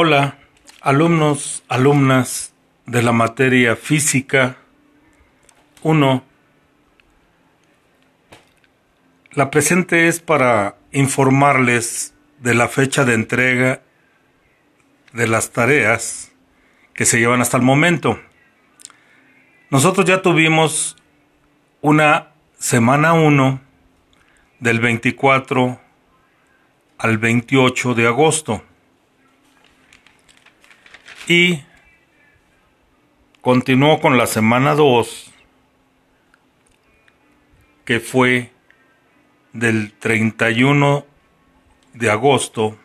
Hola, alumnos, alumnas de la materia física 1. La presente es para informarles de la fecha de entrega de las tareas que se llevan hasta el momento. Nosotros ya tuvimos una semana 1 del 24 al 28 de agosto. Y continuó con la semana 2, que fue del 31 de agosto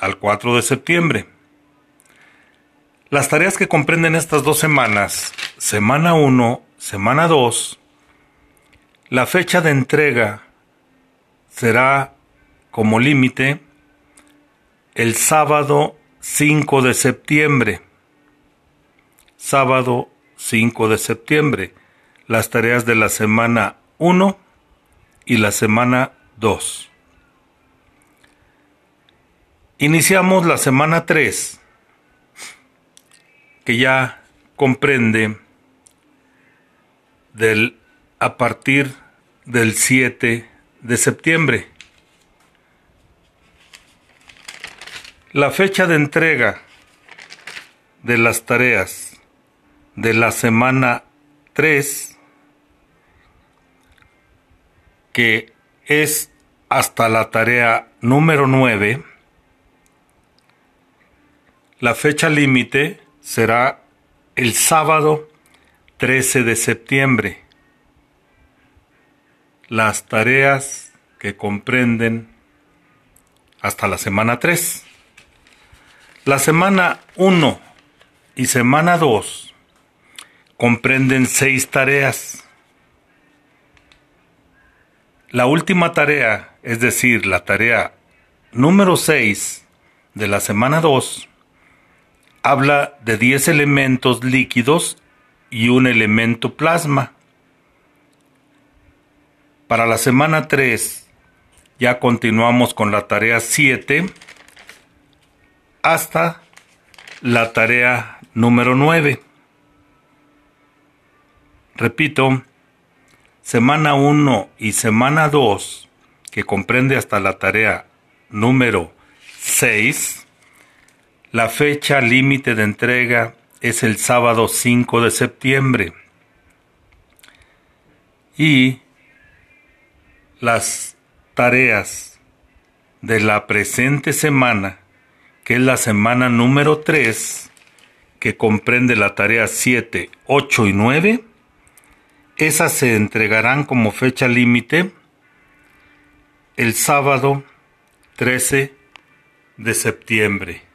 al 4 de septiembre. Las tareas que comprenden estas dos semanas, semana 1, semana 2, la fecha de entrega será como límite el sábado 5 de septiembre sábado 5 de septiembre, las tareas de la semana 1 y la semana 2. Iniciamos la semana 3, que ya comprende del, a partir del 7 de septiembre. La fecha de entrega de las tareas de la semana 3, que es hasta la tarea número 9, la fecha límite será el sábado 13 de septiembre. Las tareas que comprenden hasta la semana 3. La semana 1 y semana 2 comprenden seis tareas. La última tarea, es decir, la tarea número 6 de la semana 2, habla de 10 elementos líquidos y un elemento plasma. Para la semana 3 ya continuamos con la tarea 7 hasta la tarea número 9. Repito, semana 1 y semana 2, que comprende hasta la tarea número 6, la fecha límite de entrega es el sábado 5 de septiembre. Y las tareas de la presente semana, que es la semana número 3, que comprende la tarea 7, 8 y 9, esas se entregarán como fecha límite el sábado 13 de septiembre.